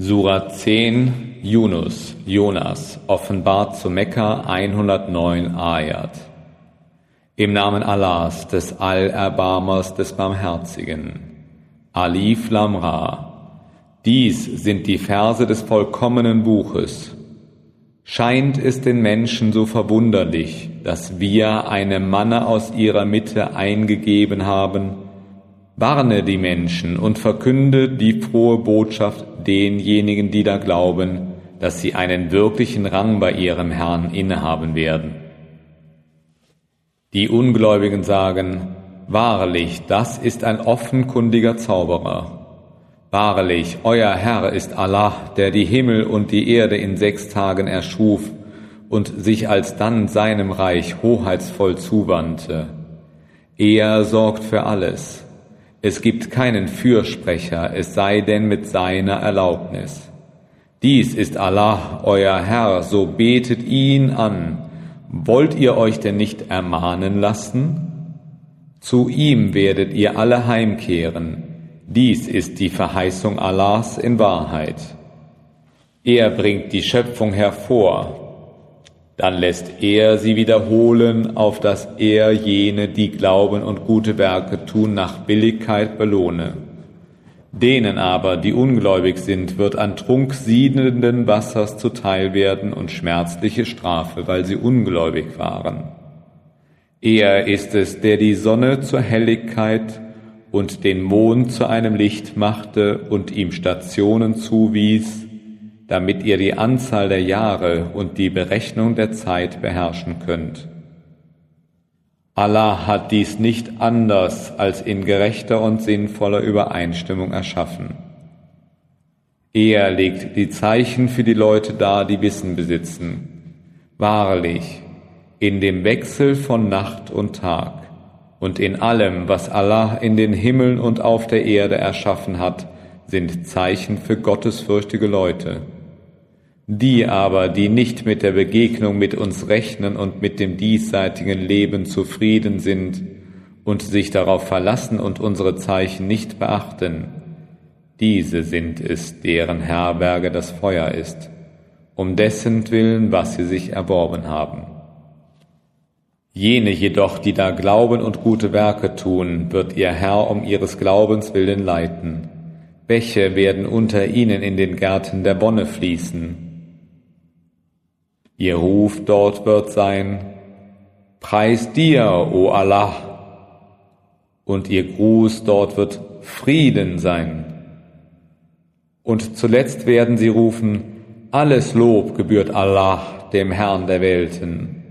Sura 10 Yunus, Jonas, offenbart zu Mekka 109 Ayat. Im Namen Allahs, des Allerbarmers, des Barmherzigen. Alif Lamra. Dies sind die Verse des vollkommenen Buches. Scheint es den Menschen so verwunderlich, dass wir eine Manne aus ihrer Mitte eingegeben haben, Warne die Menschen und verkünde die frohe Botschaft denjenigen, die da glauben, dass sie einen wirklichen Rang bei ihrem Herrn innehaben werden. Die Ungläubigen sagen, Wahrlich, das ist ein offenkundiger Zauberer. Wahrlich, euer Herr ist Allah, der die Himmel und die Erde in sechs Tagen erschuf und sich alsdann seinem Reich hoheitsvoll zuwandte. Er sorgt für alles. Es gibt keinen Fürsprecher, es sei denn mit seiner Erlaubnis. Dies ist Allah, euer Herr, so betet ihn an. Wollt ihr euch denn nicht ermahnen lassen? Zu ihm werdet ihr alle heimkehren. Dies ist die Verheißung Allahs in Wahrheit. Er bringt die Schöpfung hervor, dann lässt er sie wiederholen, auf dass er jene, die glauben und gute Werke tun, nach Billigkeit belohne. Denen aber, die ungläubig sind, wird an Trunk siedenden Wassers zuteil werden und schmerzliche Strafe, weil sie ungläubig waren. Er ist es, der die Sonne zur Helligkeit und den Mond zu einem Licht machte und ihm Stationen zuwies, damit ihr die Anzahl der Jahre und die Berechnung der Zeit beherrschen könnt. Allah hat dies nicht anders als in gerechter und sinnvoller Übereinstimmung erschaffen. Er legt die Zeichen für die Leute dar, die Wissen besitzen. Wahrlich, in dem Wechsel von Nacht und Tag und in allem, was Allah in den Himmeln und auf der Erde erschaffen hat, sind Zeichen für gottesfürchtige Leute. Die aber, die nicht mit der Begegnung mit uns rechnen und mit dem diesseitigen Leben zufrieden sind und sich darauf verlassen und unsere Zeichen nicht beachten, diese sind es, deren Herberge das Feuer ist, um dessen Willen, was sie sich erworben haben. Jene jedoch, die da glauben und gute Werke tun, wird ihr Herr um ihres Glaubens willen leiten. Bäche werden unter ihnen in den Gärten der Wonne fließen Ihr Ruf dort wird sein, Preis dir, o Allah, und ihr Gruß dort wird Frieden sein. Und zuletzt werden sie rufen, alles Lob gebührt Allah, dem Herrn der Welten.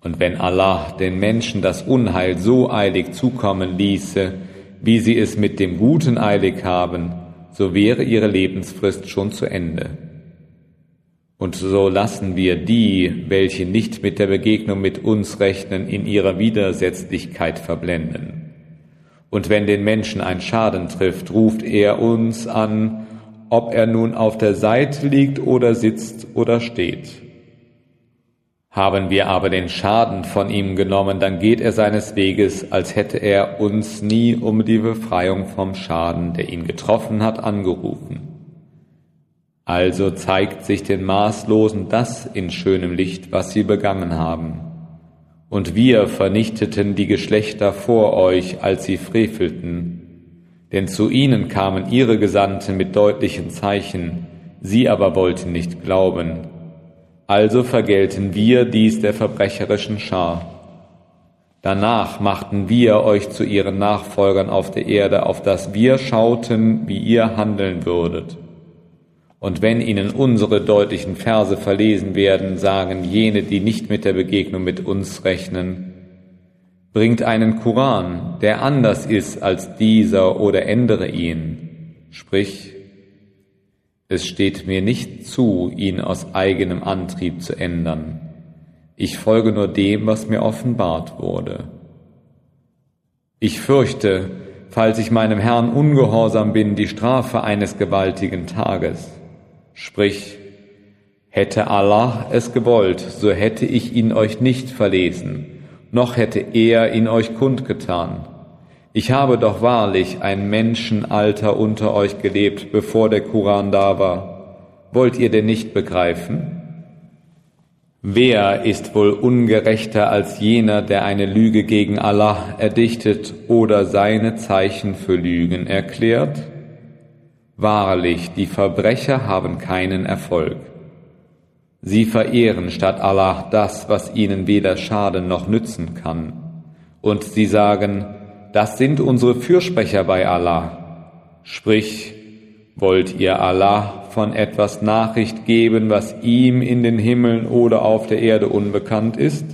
Und wenn Allah den Menschen das Unheil so eilig zukommen ließe, wie sie es mit dem Guten eilig haben, so wäre ihre Lebensfrist schon zu Ende. Und so lassen wir die, welche nicht mit der Begegnung mit uns rechnen, in ihrer Widersetzlichkeit verblenden. Und wenn den Menschen ein Schaden trifft, ruft er uns an, ob er nun auf der Seite liegt oder sitzt oder steht. Haben wir aber den Schaden von ihm genommen, dann geht er seines Weges, als hätte er uns nie um die Befreiung vom Schaden, der ihn getroffen hat, angerufen. Also zeigt sich den Maßlosen das in schönem Licht, was sie begangen haben. Und wir vernichteten die Geschlechter vor euch, als sie frevelten. Denn zu ihnen kamen ihre Gesandten mit deutlichen Zeichen, sie aber wollten nicht glauben. Also vergelten wir dies der verbrecherischen Schar. Danach machten wir euch zu ihren Nachfolgern auf der Erde, auf dass wir schauten, wie ihr handeln würdet. Und wenn ihnen unsere deutlichen Verse verlesen werden, sagen jene, die nicht mit der Begegnung mit uns rechnen, bringt einen Koran, der anders ist als dieser oder ändere ihn. Sprich, es steht mir nicht zu, ihn aus eigenem Antrieb zu ändern. Ich folge nur dem, was mir offenbart wurde. Ich fürchte, falls ich meinem Herrn ungehorsam bin, die Strafe eines gewaltigen Tages. Sprich, hätte Allah es gewollt, so hätte ich ihn euch nicht verlesen, noch hätte er ihn euch kundgetan. Ich habe doch wahrlich ein Menschenalter unter euch gelebt, bevor der Koran da war. Wollt ihr denn nicht begreifen? Wer ist wohl ungerechter als jener, der eine Lüge gegen Allah erdichtet oder seine Zeichen für Lügen erklärt? Wahrlich, die Verbrecher haben keinen Erfolg. Sie verehren statt Allah das, was ihnen weder schaden noch nützen kann. Und sie sagen, das sind unsere Fürsprecher bei Allah. Sprich, wollt ihr Allah von etwas Nachricht geben, was ihm in den Himmeln oder auf der Erde unbekannt ist?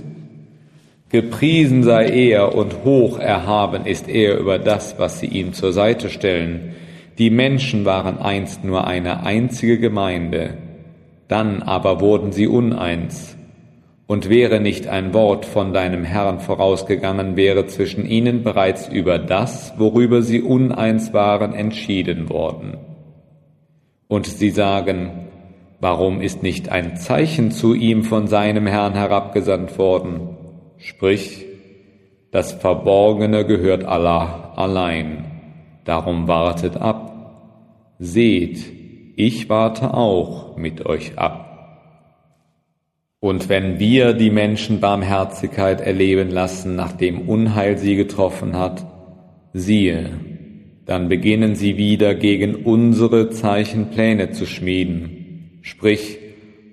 Gepriesen sei er und hoch erhaben ist er über das, was sie ihm zur Seite stellen die Menschen waren einst nur eine einzige Gemeinde, dann aber wurden sie uneins. Und wäre nicht ein Wort von deinem Herrn vorausgegangen, wäre zwischen ihnen bereits über das, worüber sie uneins waren, entschieden worden. Und sie sagen, warum ist nicht ein Zeichen zu ihm von seinem Herrn herabgesandt worden? Sprich, das Verborgene gehört Allah allein. Darum wartet ab. Seht, ich warte auch mit euch ab. Und wenn wir die Menschen Barmherzigkeit erleben lassen, nachdem Unheil sie getroffen hat, siehe, dann beginnen sie wieder gegen unsere Zeichen Pläne zu schmieden. Sprich,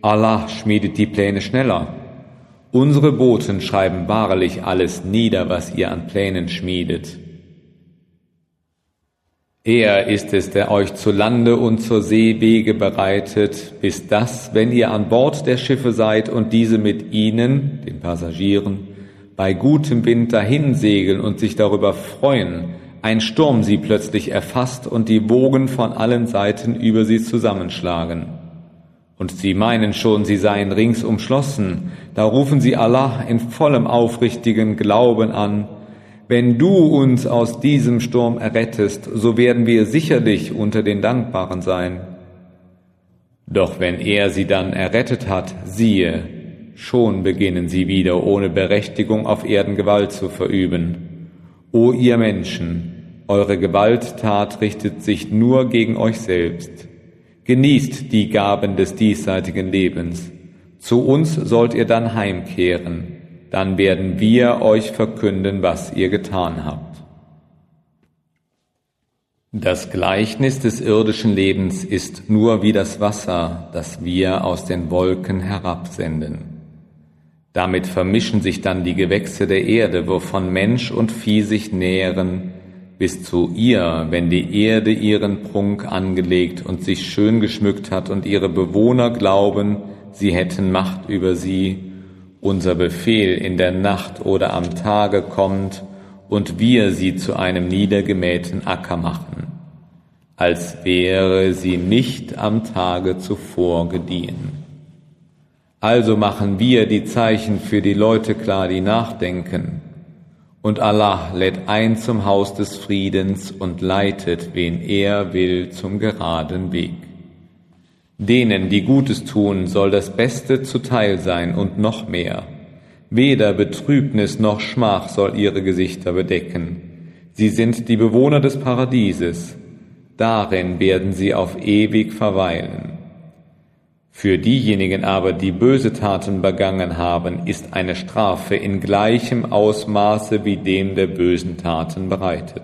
Allah schmiedet die Pläne schneller. Unsere Boten schreiben wahrlich alles nieder, was ihr an Plänen schmiedet. Er ist es, der euch zu Lande und zur See Wege bereitet, bis das, wenn ihr an Bord der Schiffe seid und diese mit ihnen, den Passagieren, bei gutem Wind dahin segeln und sich darüber freuen, ein Sturm sie plötzlich erfasst und die Wogen von allen Seiten über sie zusammenschlagen. Und sie meinen schon, sie seien rings umschlossen, da rufen sie Allah in vollem aufrichtigen Glauben an, wenn du uns aus diesem Sturm errettest, so werden wir sicherlich unter den Dankbaren sein. Doch wenn er sie dann errettet hat, siehe, schon beginnen sie wieder ohne Berechtigung auf Erden Gewalt zu verüben. O ihr Menschen, eure Gewalttat richtet sich nur gegen euch selbst. Genießt die Gaben des diesseitigen Lebens. Zu uns sollt ihr dann heimkehren dann werden wir euch verkünden, was ihr getan habt. Das Gleichnis des irdischen Lebens ist nur wie das Wasser, das wir aus den Wolken herabsenden. Damit vermischen sich dann die Gewächse der Erde, wovon Mensch und Vieh sich nähren, bis zu ihr, wenn die Erde ihren Prunk angelegt und sich schön geschmückt hat und ihre Bewohner glauben, sie hätten Macht über sie, unser Befehl in der Nacht oder am Tage kommt und wir sie zu einem niedergemähten Acker machen, als wäre sie nicht am Tage zuvor gediehen. Also machen wir die Zeichen für die Leute klar, die nachdenken, und Allah lädt ein zum Haus des Friedens und leitet, wen er will, zum geraden Weg. Denen, die Gutes tun, soll das Beste zuteil sein und noch mehr. Weder Betrübnis noch Schmach soll ihre Gesichter bedecken. Sie sind die Bewohner des Paradieses. Darin werden sie auf ewig verweilen. Für diejenigen aber, die böse Taten begangen haben, ist eine Strafe in gleichem Ausmaße wie dem der bösen Taten bereitet.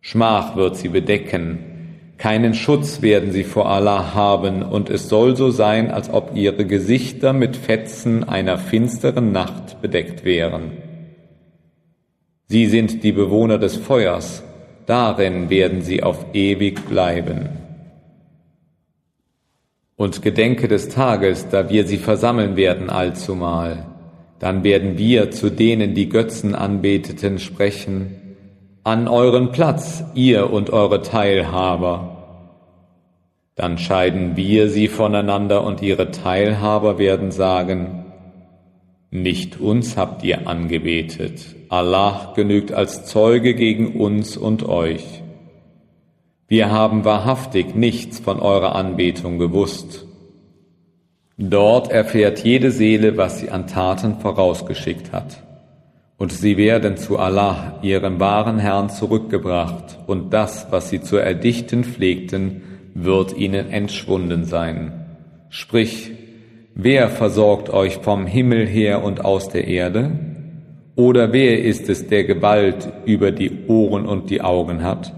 Schmach wird sie bedecken, keinen Schutz werden sie vor Allah haben, und es soll so sein, als ob ihre Gesichter mit Fetzen einer finsteren Nacht bedeckt wären. Sie sind die Bewohner des Feuers, darin werden sie auf ewig bleiben. Und gedenke des Tages, da wir sie versammeln werden allzumal, dann werden wir zu denen, die Götzen anbeteten, sprechen, an euren Platz, ihr und eure Teilhaber. Dann scheiden wir sie voneinander und ihre Teilhaber werden sagen, nicht uns habt ihr angebetet, Allah genügt als Zeuge gegen uns und euch. Wir haben wahrhaftig nichts von eurer Anbetung gewusst. Dort erfährt jede Seele, was sie an Taten vorausgeschickt hat. Und sie werden zu Allah, ihrem wahren Herrn, zurückgebracht, und das, was sie zu erdichten pflegten, wird ihnen entschwunden sein. Sprich, wer versorgt euch vom Himmel her und aus der Erde? Oder wer ist es, der Gewalt über die Ohren und die Augen hat?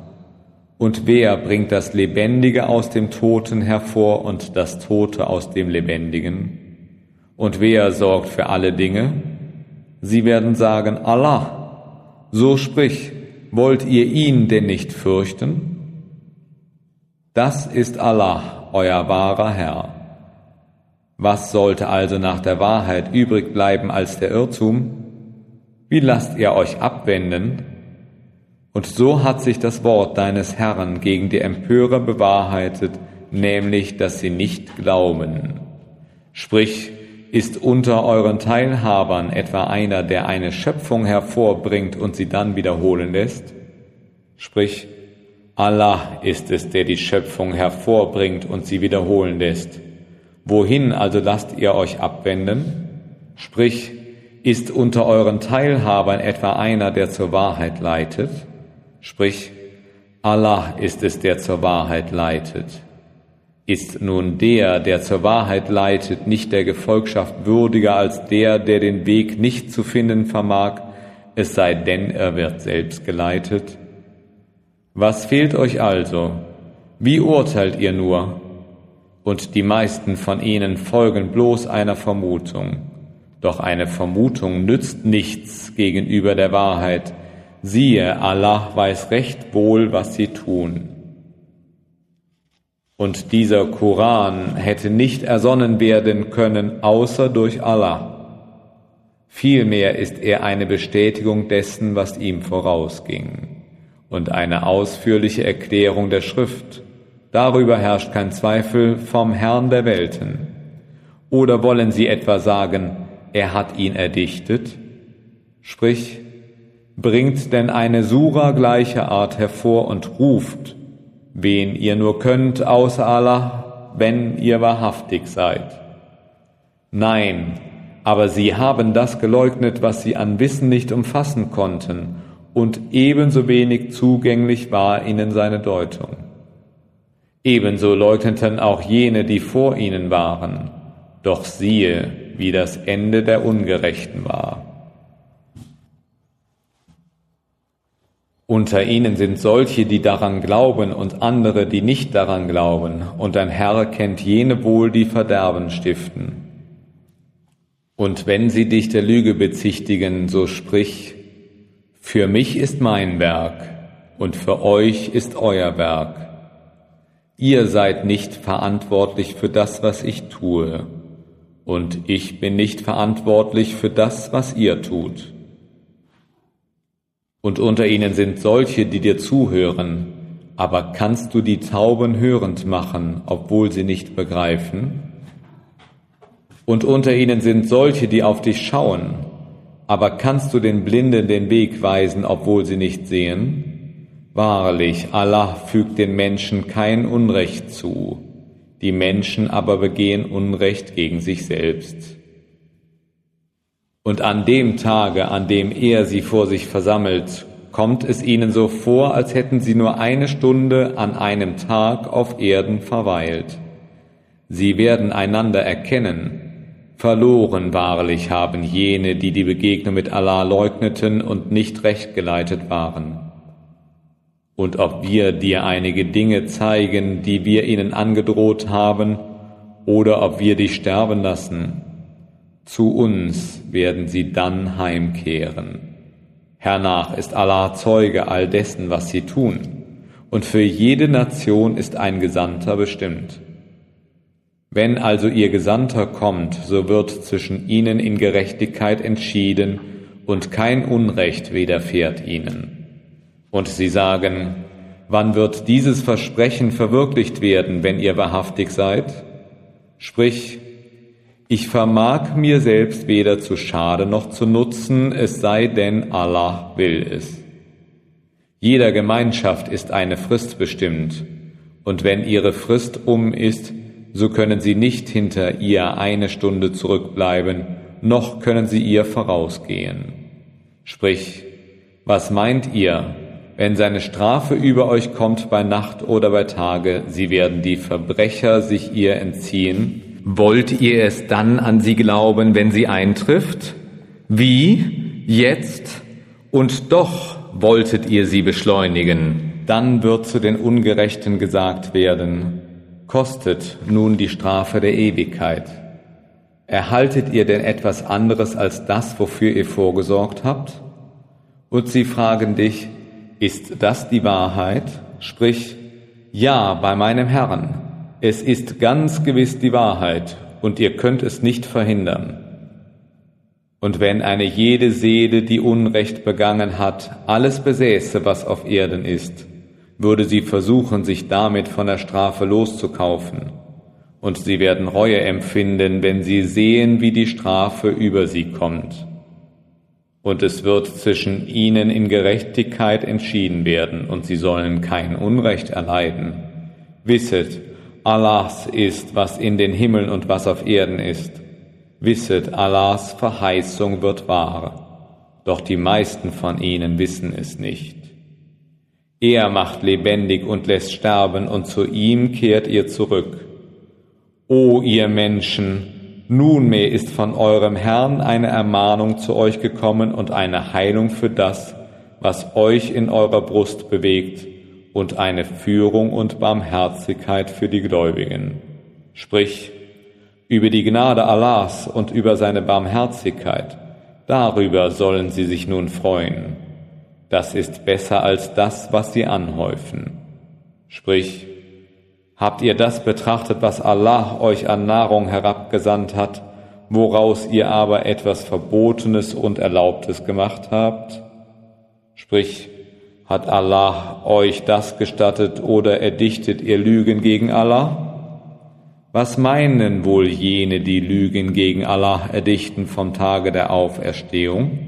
Und wer bringt das Lebendige aus dem Toten hervor und das Tote aus dem Lebendigen? Und wer sorgt für alle Dinge? Sie werden sagen, Allah. So sprich, wollt ihr ihn denn nicht fürchten? Das ist Allah, euer wahrer Herr. Was sollte also nach der Wahrheit übrig bleiben als der Irrtum? Wie lasst ihr euch abwenden? Und so hat sich das Wort deines Herrn gegen die Empörer bewahrheitet, nämlich, dass sie nicht glauben. Sprich, ist unter euren Teilhabern etwa einer, der eine Schöpfung hervorbringt und sie dann wiederholen lässt? Sprich, Allah ist es, der die Schöpfung hervorbringt und sie wiederholen lässt. Wohin also lasst ihr euch abwenden? Sprich, ist unter euren Teilhabern etwa einer, der zur Wahrheit leitet? Sprich, Allah ist es, der zur Wahrheit leitet. Ist nun der, der zur Wahrheit leitet, nicht der Gefolgschaft würdiger als der, der den Weg nicht zu finden vermag, es sei denn, er wird selbst geleitet? Was fehlt euch also? Wie urteilt ihr nur? Und die meisten von ihnen folgen bloß einer Vermutung. Doch eine Vermutung nützt nichts gegenüber der Wahrheit. Siehe, Allah weiß recht wohl, was sie tun. Und dieser Koran hätte nicht ersonnen werden können, außer durch Allah. Vielmehr ist er eine Bestätigung dessen, was ihm vorausging, und eine ausführliche Erklärung der Schrift. Darüber herrscht kein Zweifel vom Herrn der Welten. Oder wollen Sie etwa sagen, er hat ihn erdichtet? Sprich, bringt denn eine Sura gleicher Art hervor und ruft, wen ihr nur könnt außer Allah, wenn ihr wahrhaftig seid. Nein, aber sie haben das geleugnet, was sie an Wissen nicht umfassen konnten, und ebenso wenig zugänglich war ihnen seine Deutung. Ebenso leugneten auch jene, die vor ihnen waren, doch siehe, wie das Ende der Ungerechten war. Unter ihnen sind solche, die daran glauben und andere, die nicht daran glauben, und dein Herr kennt jene wohl, die Verderben stiften. Und wenn sie dich der Lüge bezichtigen, so sprich, für mich ist mein Werk und für euch ist euer Werk. Ihr seid nicht verantwortlich für das, was ich tue und ich bin nicht verantwortlich für das, was ihr tut. Und unter ihnen sind solche, die dir zuhören, aber kannst du die Tauben hörend machen, obwohl sie nicht begreifen? Und unter ihnen sind solche, die auf dich schauen, aber kannst du den Blinden den Weg weisen, obwohl sie nicht sehen? Wahrlich, Allah fügt den Menschen kein Unrecht zu die Menschen aber begehen Unrecht gegen sich selbst. Und an dem Tage, an dem er sie vor sich versammelt, kommt es ihnen so vor, als hätten sie nur eine Stunde an einem Tag auf Erden verweilt. Sie werden einander erkennen. Verloren wahrlich haben jene, die die Begegnung mit Allah leugneten und nicht recht geleitet waren und ob wir dir einige Dinge zeigen, die wir ihnen angedroht haben, oder ob wir dich sterben lassen. Zu uns werden sie dann heimkehren. Hernach ist Allah Zeuge all dessen, was sie tun, und für jede Nation ist ein Gesandter bestimmt. Wenn also ihr Gesandter kommt, so wird zwischen ihnen in Gerechtigkeit entschieden, und kein Unrecht widerfährt ihnen. Und sie sagen, wann wird dieses Versprechen verwirklicht werden, wenn ihr wahrhaftig seid? Sprich, ich vermag mir selbst weder zu Schade noch zu Nutzen, es sei denn Allah will es. Jeder Gemeinschaft ist eine Frist bestimmt, und wenn ihre Frist um ist, so können sie nicht hinter ihr eine Stunde zurückbleiben, noch können sie ihr vorausgehen. Sprich, was meint ihr, wenn seine Strafe über euch kommt bei Nacht oder bei Tage, sie werden die Verbrecher sich ihr entziehen? Wollt ihr es dann an sie glauben, wenn sie eintrifft? Wie? Jetzt? Und doch wolltet ihr sie beschleunigen. Dann wird zu den Ungerechten gesagt werden, kostet nun die Strafe der Ewigkeit. Erhaltet ihr denn etwas anderes als das, wofür ihr vorgesorgt habt? Und sie fragen dich, ist das die Wahrheit? Sprich, ja, bei meinem Herrn, es ist ganz gewiss die Wahrheit, und ihr könnt es nicht verhindern. Und wenn eine jede Seele, die Unrecht begangen hat, alles besäße, was auf Erden ist, würde sie versuchen, sich damit von der Strafe loszukaufen und sie werden Reue empfinden, wenn sie sehen, wie die Strafe über sie kommt. Und es wird zwischen ihnen in Gerechtigkeit entschieden werden, und sie sollen kein Unrecht erleiden. Wisset, Allahs ist, was in den Himmeln und was auf Erden ist. Wisset, Allahs Verheißung wird wahr, doch die meisten von ihnen wissen es nicht. Er macht lebendig und lässt sterben, und zu ihm kehrt ihr zurück. O ihr Menschen, nunmehr ist von eurem Herrn eine Ermahnung zu euch gekommen und eine Heilung für das, was euch in eurer Brust bewegt, und eine Führung und Barmherzigkeit für die Gläubigen. Sprich, über die Gnade Allahs und über seine Barmherzigkeit, darüber sollen sie sich nun freuen. Das ist besser als das, was sie anhäufen. Sprich, Habt ihr das betrachtet, was Allah euch an Nahrung herabgesandt hat, woraus ihr aber etwas Verbotenes und Erlaubtes gemacht habt? Sprich, hat Allah euch das gestattet oder erdichtet ihr Lügen gegen Allah? Was meinen wohl jene, die Lügen gegen Allah erdichten vom Tage der Auferstehung?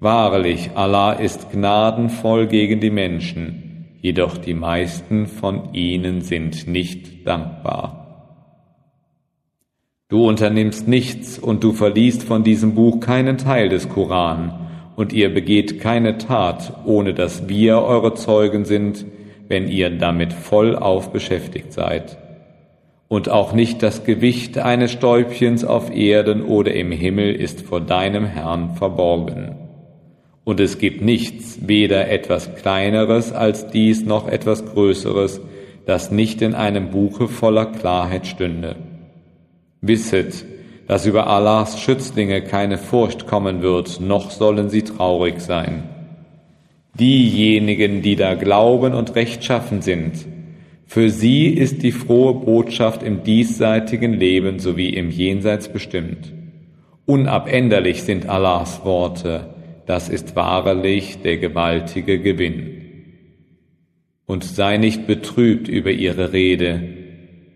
Wahrlich, Allah ist gnadenvoll gegen die Menschen jedoch die meisten von ihnen sind nicht dankbar. Du unternimmst nichts und du verliest von diesem Buch keinen Teil des Koran und ihr begeht keine Tat, ohne dass wir eure Zeugen sind, wenn ihr damit vollauf beschäftigt seid. Und auch nicht das Gewicht eines Stäubchens auf Erden oder im Himmel ist vor deinem Herrn verborgen. Und es gibt nichts, weder etwas Kleineres als dies noch etwas Größeres, das nicht in einem Buche voller Klarheit stünde. Wisset, dass über Allahs Schützlinge keine Furcht kommen wird, noch sollen sie traurig sein. Diejenigen, die da glauben und rechtschaffen sind, für sie ist die frohe Botschaft im diesseitigen Leben sowie im Jenseits bestimmt. Unabänderlich sind Allahs Worte, das ist wahrlich der gewaltige Gewinn. Und sei nicht betrübt über ihre Rede,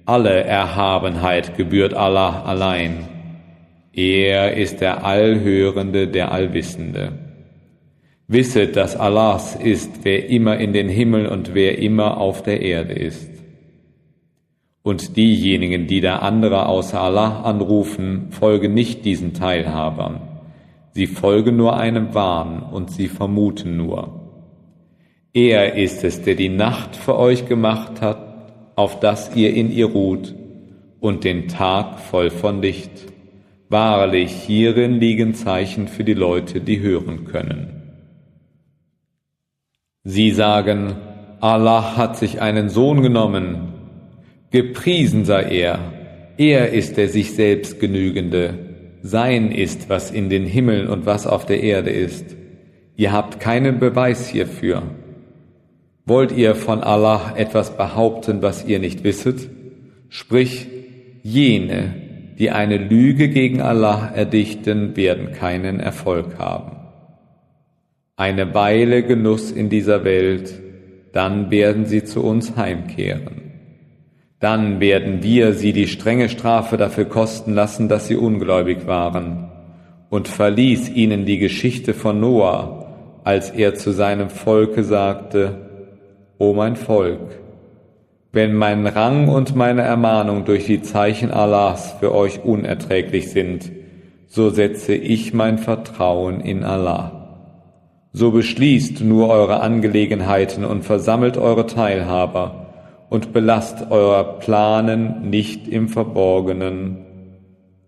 alle Erhabenheit gebührt Allah allein. Er ist der Allhörende, der Allwissende. Wisset, dass Allahs ist, wer immer in den Himmel und wer immer auf der Erde ist. Und diejenigen, die da andere außer Allah anrufen, folgen nicht diesen Teilhabern. Sie folgen nur einem Wahn und sie vermuten nur. Er ist es, der die Nacht für euch gemacht hat, auf dass ihr in ihr ruht, und den Tag voll von Licht. Wahrlich, hierin liegen Zeichen für die Leute, die hören können. Sie sagen, Allah hat sich einen Sohn genommen. Gepriesen sei er. Er ist der sich selbst genügende sein ist, was in den Himmeln und was auf der Erde ist. Ihr habt keinen Beweis hierfür. Wollt ihr von Allah etwas behaupten, was ihr nicht wisset? Sprich, jene, die eine Lüge gegen Allah erdichten, werden keinen Erfolg haben. Eine Weile Genuss in dieser Welt, dann werden sie zu uns heimkehren. Dann werden wir sie die strenge Strafe dafür kosten lassen, dass sie ungläubig waren. Und verließ ihnen die Geschichte von Noah, als er zu seinem Volke sagte, O mein Volk, wenn mein Rang und meine Ermahnung durch die Zeichen Allahs für euch unerträglich sind, so setze ich mein Vertrauen in Allah. So beschließt nur eure Angelegenheiten und versammelt eure Teilhaber und belasst euer Planen nicht im Verborgenen,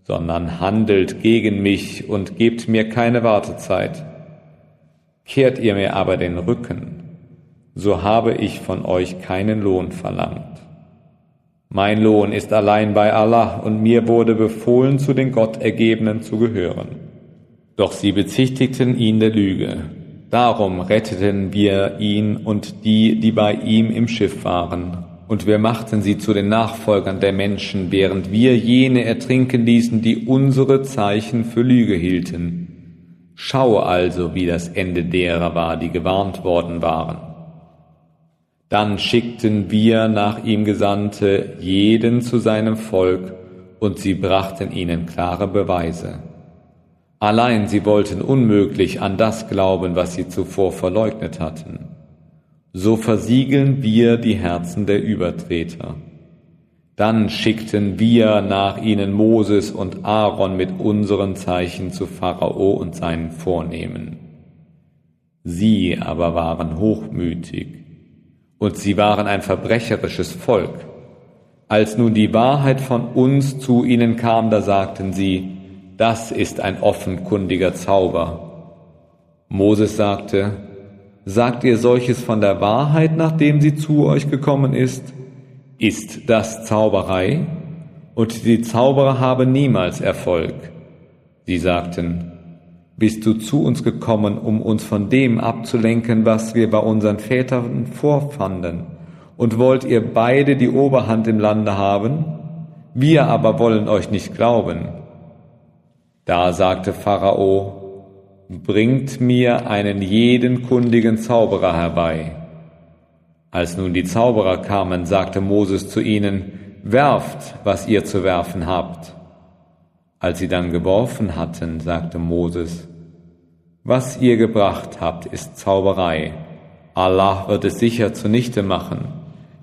sondern handelt gegen mich und gebt mir keine Wartezeit. Kehrt ihr mir aber den Rücken, so habe ich von euch keinen Lohn verlangt. Mein Lohn ist allein bei Allah und mir wurde befohlen, zu den Gottergebenen zu gehören. Doch sie bezichtigten ihn der Lüge. Darum retteten wir ihn und die, die bei ihm im Schiff waren. Und wir machten sie zu den Nachfolgern der Menschen, während wir jene ertrinken ließen, die unsere Zeichen für Lüge hielten. Schaue also, wie das Ende derer war, die gewarnt worden waren. Dann schickten wir nach ihm Gesandte jeden zu seinem Volk, und sie brachten ihnen klare Beweise. Allein sie wollten unmöglich an das glauben, was sie zuvor verleugnet hatten. So versiegeln wir die Herzen der Übertreter. Dann schickten wir nach ihnen Moses und Aaron mit unseren Zeichen zu Pharao und seinen Vornehmen. Sie aber waren hochmütig und sie waren ein verbrecherisches Volk. Als nun die Wahrheit von uns zu ihnen kam, da sagten sie, das ist ein offenkundiger Zauber. Moses sagte, sagt ihr solches von der Wahrheit, nachdem sie zu euch gekommen ist? Ist das Zauberei? Und die Zauberer haben niemals Erfolg. Sie sagten, bist du zu uns gekommen, um uns von dem abzulenken, was wir bei unseren Vätern vorfanden? Und wollt ihr beide die Oberhand im Lande haben? Wir aber wollen euch nicht glauben. Da sagte Pharao, bringt mir einen jeden kundigen Zauberer herbei. Als nun die Zauberer kamen, sagte Moses zu ihnen, werft, was ihr zu werfen habt. Als sie dann geworfen hatten, sagte Moses, was ihr gebracht habt, ist Zauberei. Allah wird es sicher zunichte machen,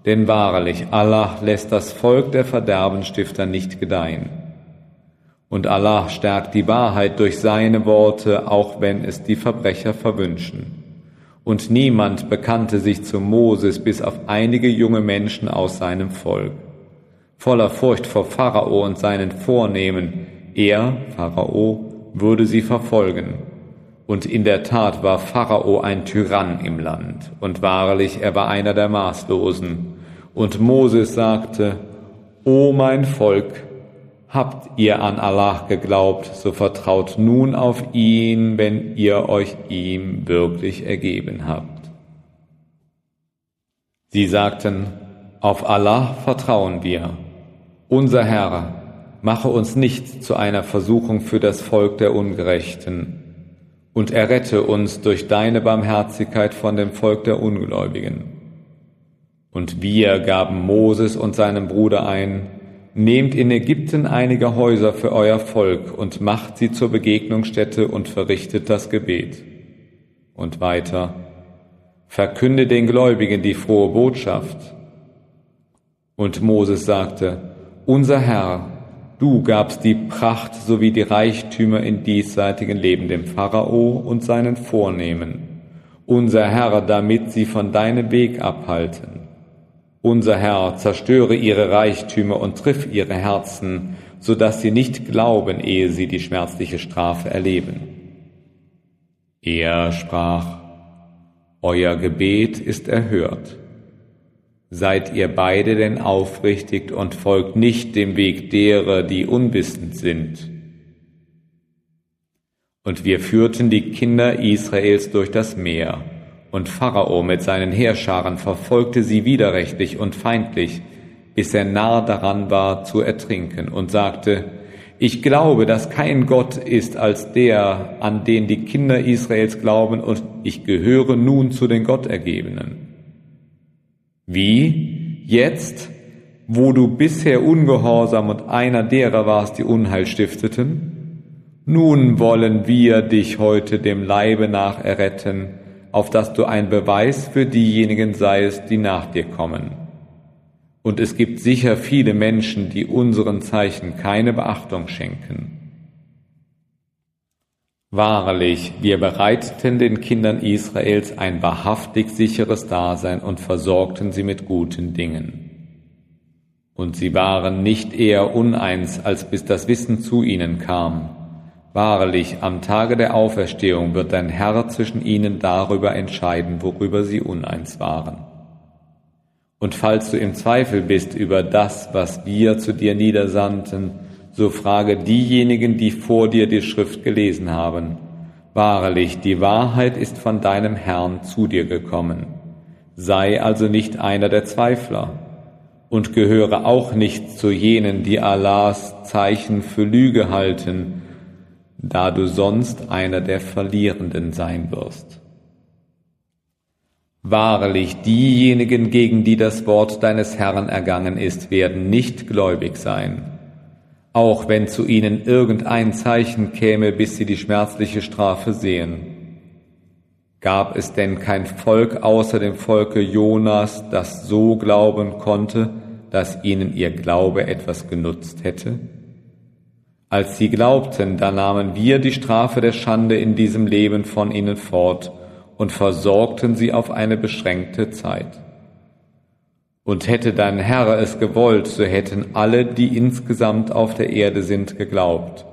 denn wahrlich, Allah lässt das Volk der Verderbenstifter nicht gedeihen. Und Allah stärkt die Wahrheit durch seine Worte, auch wenn es die Verbrecher verwünschen. Und niemand bekannte sich zu Moses bis auf einige junge Menschen aus seinem Volk. Voller Furcht vor Pharao und seinen Vornehmen, er, Pharao, würde sie verfolgen. Und in der Tat war Pharao ein Tyrann im Land, und wahrlich, er war einer der Maßlosen. Und Moses sagte, O mein Volk, habt ihr an Allah geglaubt, so vertraut nun auf ihn, wenn ihr euch ihm wirklich ergeben habt. Sie sagten, auf Allah vertrauen wir. Unser Herr, mache uns nicht zu einer Versuchung für das Volk der Ungerechten und errette uns durch deine Barmherzigkeit von dem Volk der Ungläubigen. Und wir gaben Moses und seinem Bruder ein, nehmt in Ägypten einige Häuser für euer Volk und macht sie zur Begegnungsstätte und verrichtet das Gebet. Und weiter, verkünde den Gläubigen die frohe Botschaft. Und Moses sagte, unser Herr, Du gabst die Pracht sowie die Reichtümer in diesseitigen Leben dem Pharao und seinen Vornehmen, unser Herr, damit sie von deinem Weg abhalten. Unser Herr, zerstöre ihre Reichtümer und triff ihre Herzen, so dass sie nicht glauben, ehe sie die schmerzliche Strafe erleben. Er sprach, Euer Gebet ist erhört. Seid ihr beide denn aufrichtig und folgt nicht dem Weg derer, die unwissend sind. Und wir führten die Kinder Israels durch das Meer, und Pharao mit seinen Heerscharen verfolgte sie widerrechtlich und feindlich, bis er nah daran war zu ertrinken, und sagte, ich glaube, dass kein Gott ist als der, an den die Kinder Israels glauben, und ich gehöre nun zu den Gottergebenen. Wie? Jetzt, wo du bisher ungehorsam und einer derer warst, die Unheil stifteten? Nun wollen wir dich heute dem Leibe nach erretten, auf dass du ein Beweis für diejenigen seiest, die nach dir kommen. Und es gibt sicher viele Menschen, die unseren Zeichen keine Beachtung schenken. Wahrlich, wir bereiteten den Kindern Israels ein wahrhaftig sicheres Dasein und versorgten sie mit guten Dingen. Und sie waren nicht eher uneins, als bis das Wissen zu ihnen kam. Wahrlich, am Tage der Auferstehung wird dein Herr zwischen ihnen darüber entscheiden, worüber sie uneins waren. Und falls du im Zweifel bist über das, was wir zu dir niedersandten, so frage diejenigen, die vor dir die Schrift gelesen haben. Wahrlich, die Wahrheit ist von deinem Herrn zu dir gekommen. Sei also nicht einer der Zweifler und gehöre auch nicht zu jenen, die Allahs Zeichen für Lüge halten, da du sonst einer der Verlierenden sein wirst. Wahrlich, diejenigen, gegen die das Wort deines Herrn ergangen ist, werden nicht gläubig sein auch wenn zu ihnen irgendein Zeichen käme, bis sie die schmerzliche Strafe sehen. Gab es denn kein Volk außer dem Volke Jonas, das so glauben konnte, dass ihnen ihr Glaube etwas genutzt hätte? Als sie glaubten, da nahmen wir die Strafe der Schande in diesem Leben von ihnen fort und versorgten sie auf eine beschränkte Zeit. Und hätte dein Herr es gewollt, so hätten alle, die insgesamt auf der Erde sind, geglaubt.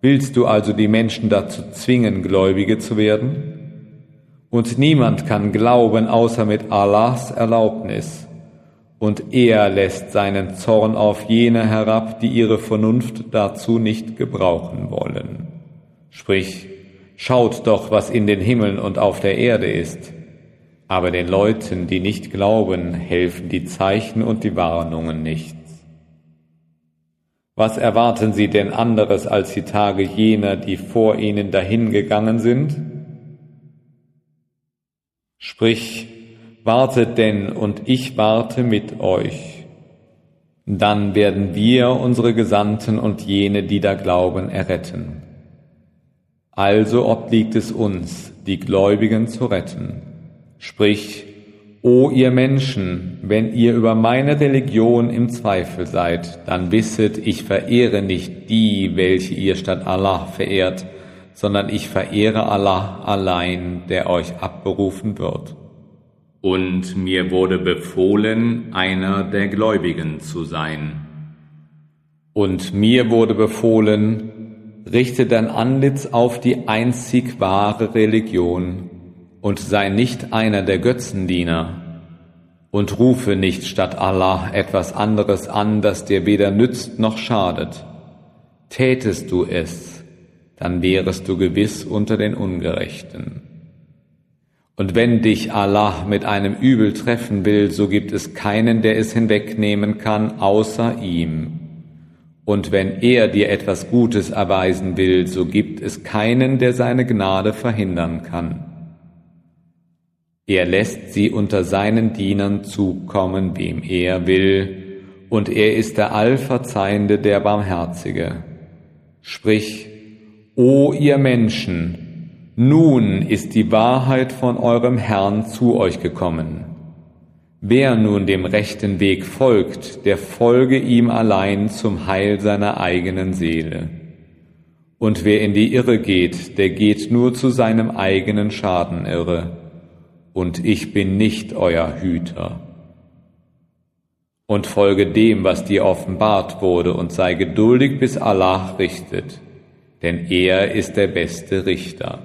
Willst du also die Menschen dazu zwingen, Gläubige zu werden? Und niemand kann glauben, außer mit Allahs Erlaubnis. Und er lässt seinen Zorn auf jene herab, die ihre Vernunft dazu nicht gebrauchen wollen. Sprich, schaut doch, was in den Himmeln und auf der Erde ist aber den Leuten, die nicht glauben, helfen die Zeichen und die Warnungen nichts. Was erwarten sie denn anderes als die Tage jener, die vor ihnen dahingegangen sind? Sprich, wartet denn und ich warte mit euch. Dann werden wir unsere Gesandten und jene, die da glauben, erretten. Also obliegt es uns, die Gläubigen zu retten. Sprich, O ihr Menschen, wenn ihr über meine Religion im Zweifel seid, dann wisset, ich verehre nicht die, welche ihr statt Allah verehrt, sondern ich verehre Allah allein, der euch abberufen wird. Und mir wurde befohlen, einer der Gläubigen zu sein. Und mir wurde befohlen, richte dein Antlitz auf die einzig wahre Religion und sei nicht einer der Götzendiener und rufe nicht statt Allah etwas anderes an, das dir weder nützt noch schadet. Tätest du es, dann wärest du gewiss unter den Ungerechten. Und wenn dich Allah mit einem Übel treffen will, so gibt es keinen, der es hinwegnehmen kann, außer ihm. Und wenn er dir etwas Gutes erweisen will, so gibt es keinen, der seine Gnade verhindern kann. Er lässt sie unter seinen Dienern zukommen, wem er will, und er ist der Allverzeihende, der Barmherzige. Sprich, O ihr Menschen, nun ist die Wahrheit von eurem Herrn zu euch gekommen. Wer nun dem rechten Weg folgt, der folge ihm allein zum Heil seiner eigenen Seele. Und wer in die Irre geht, der geht nur zu seinem eigenen Schaden irre und ich bin nicht euer Hüter. Und folge dem, was dir offenbart wurde, und sei geduldig, bis Allah richtet, denn er ist der beste Richter.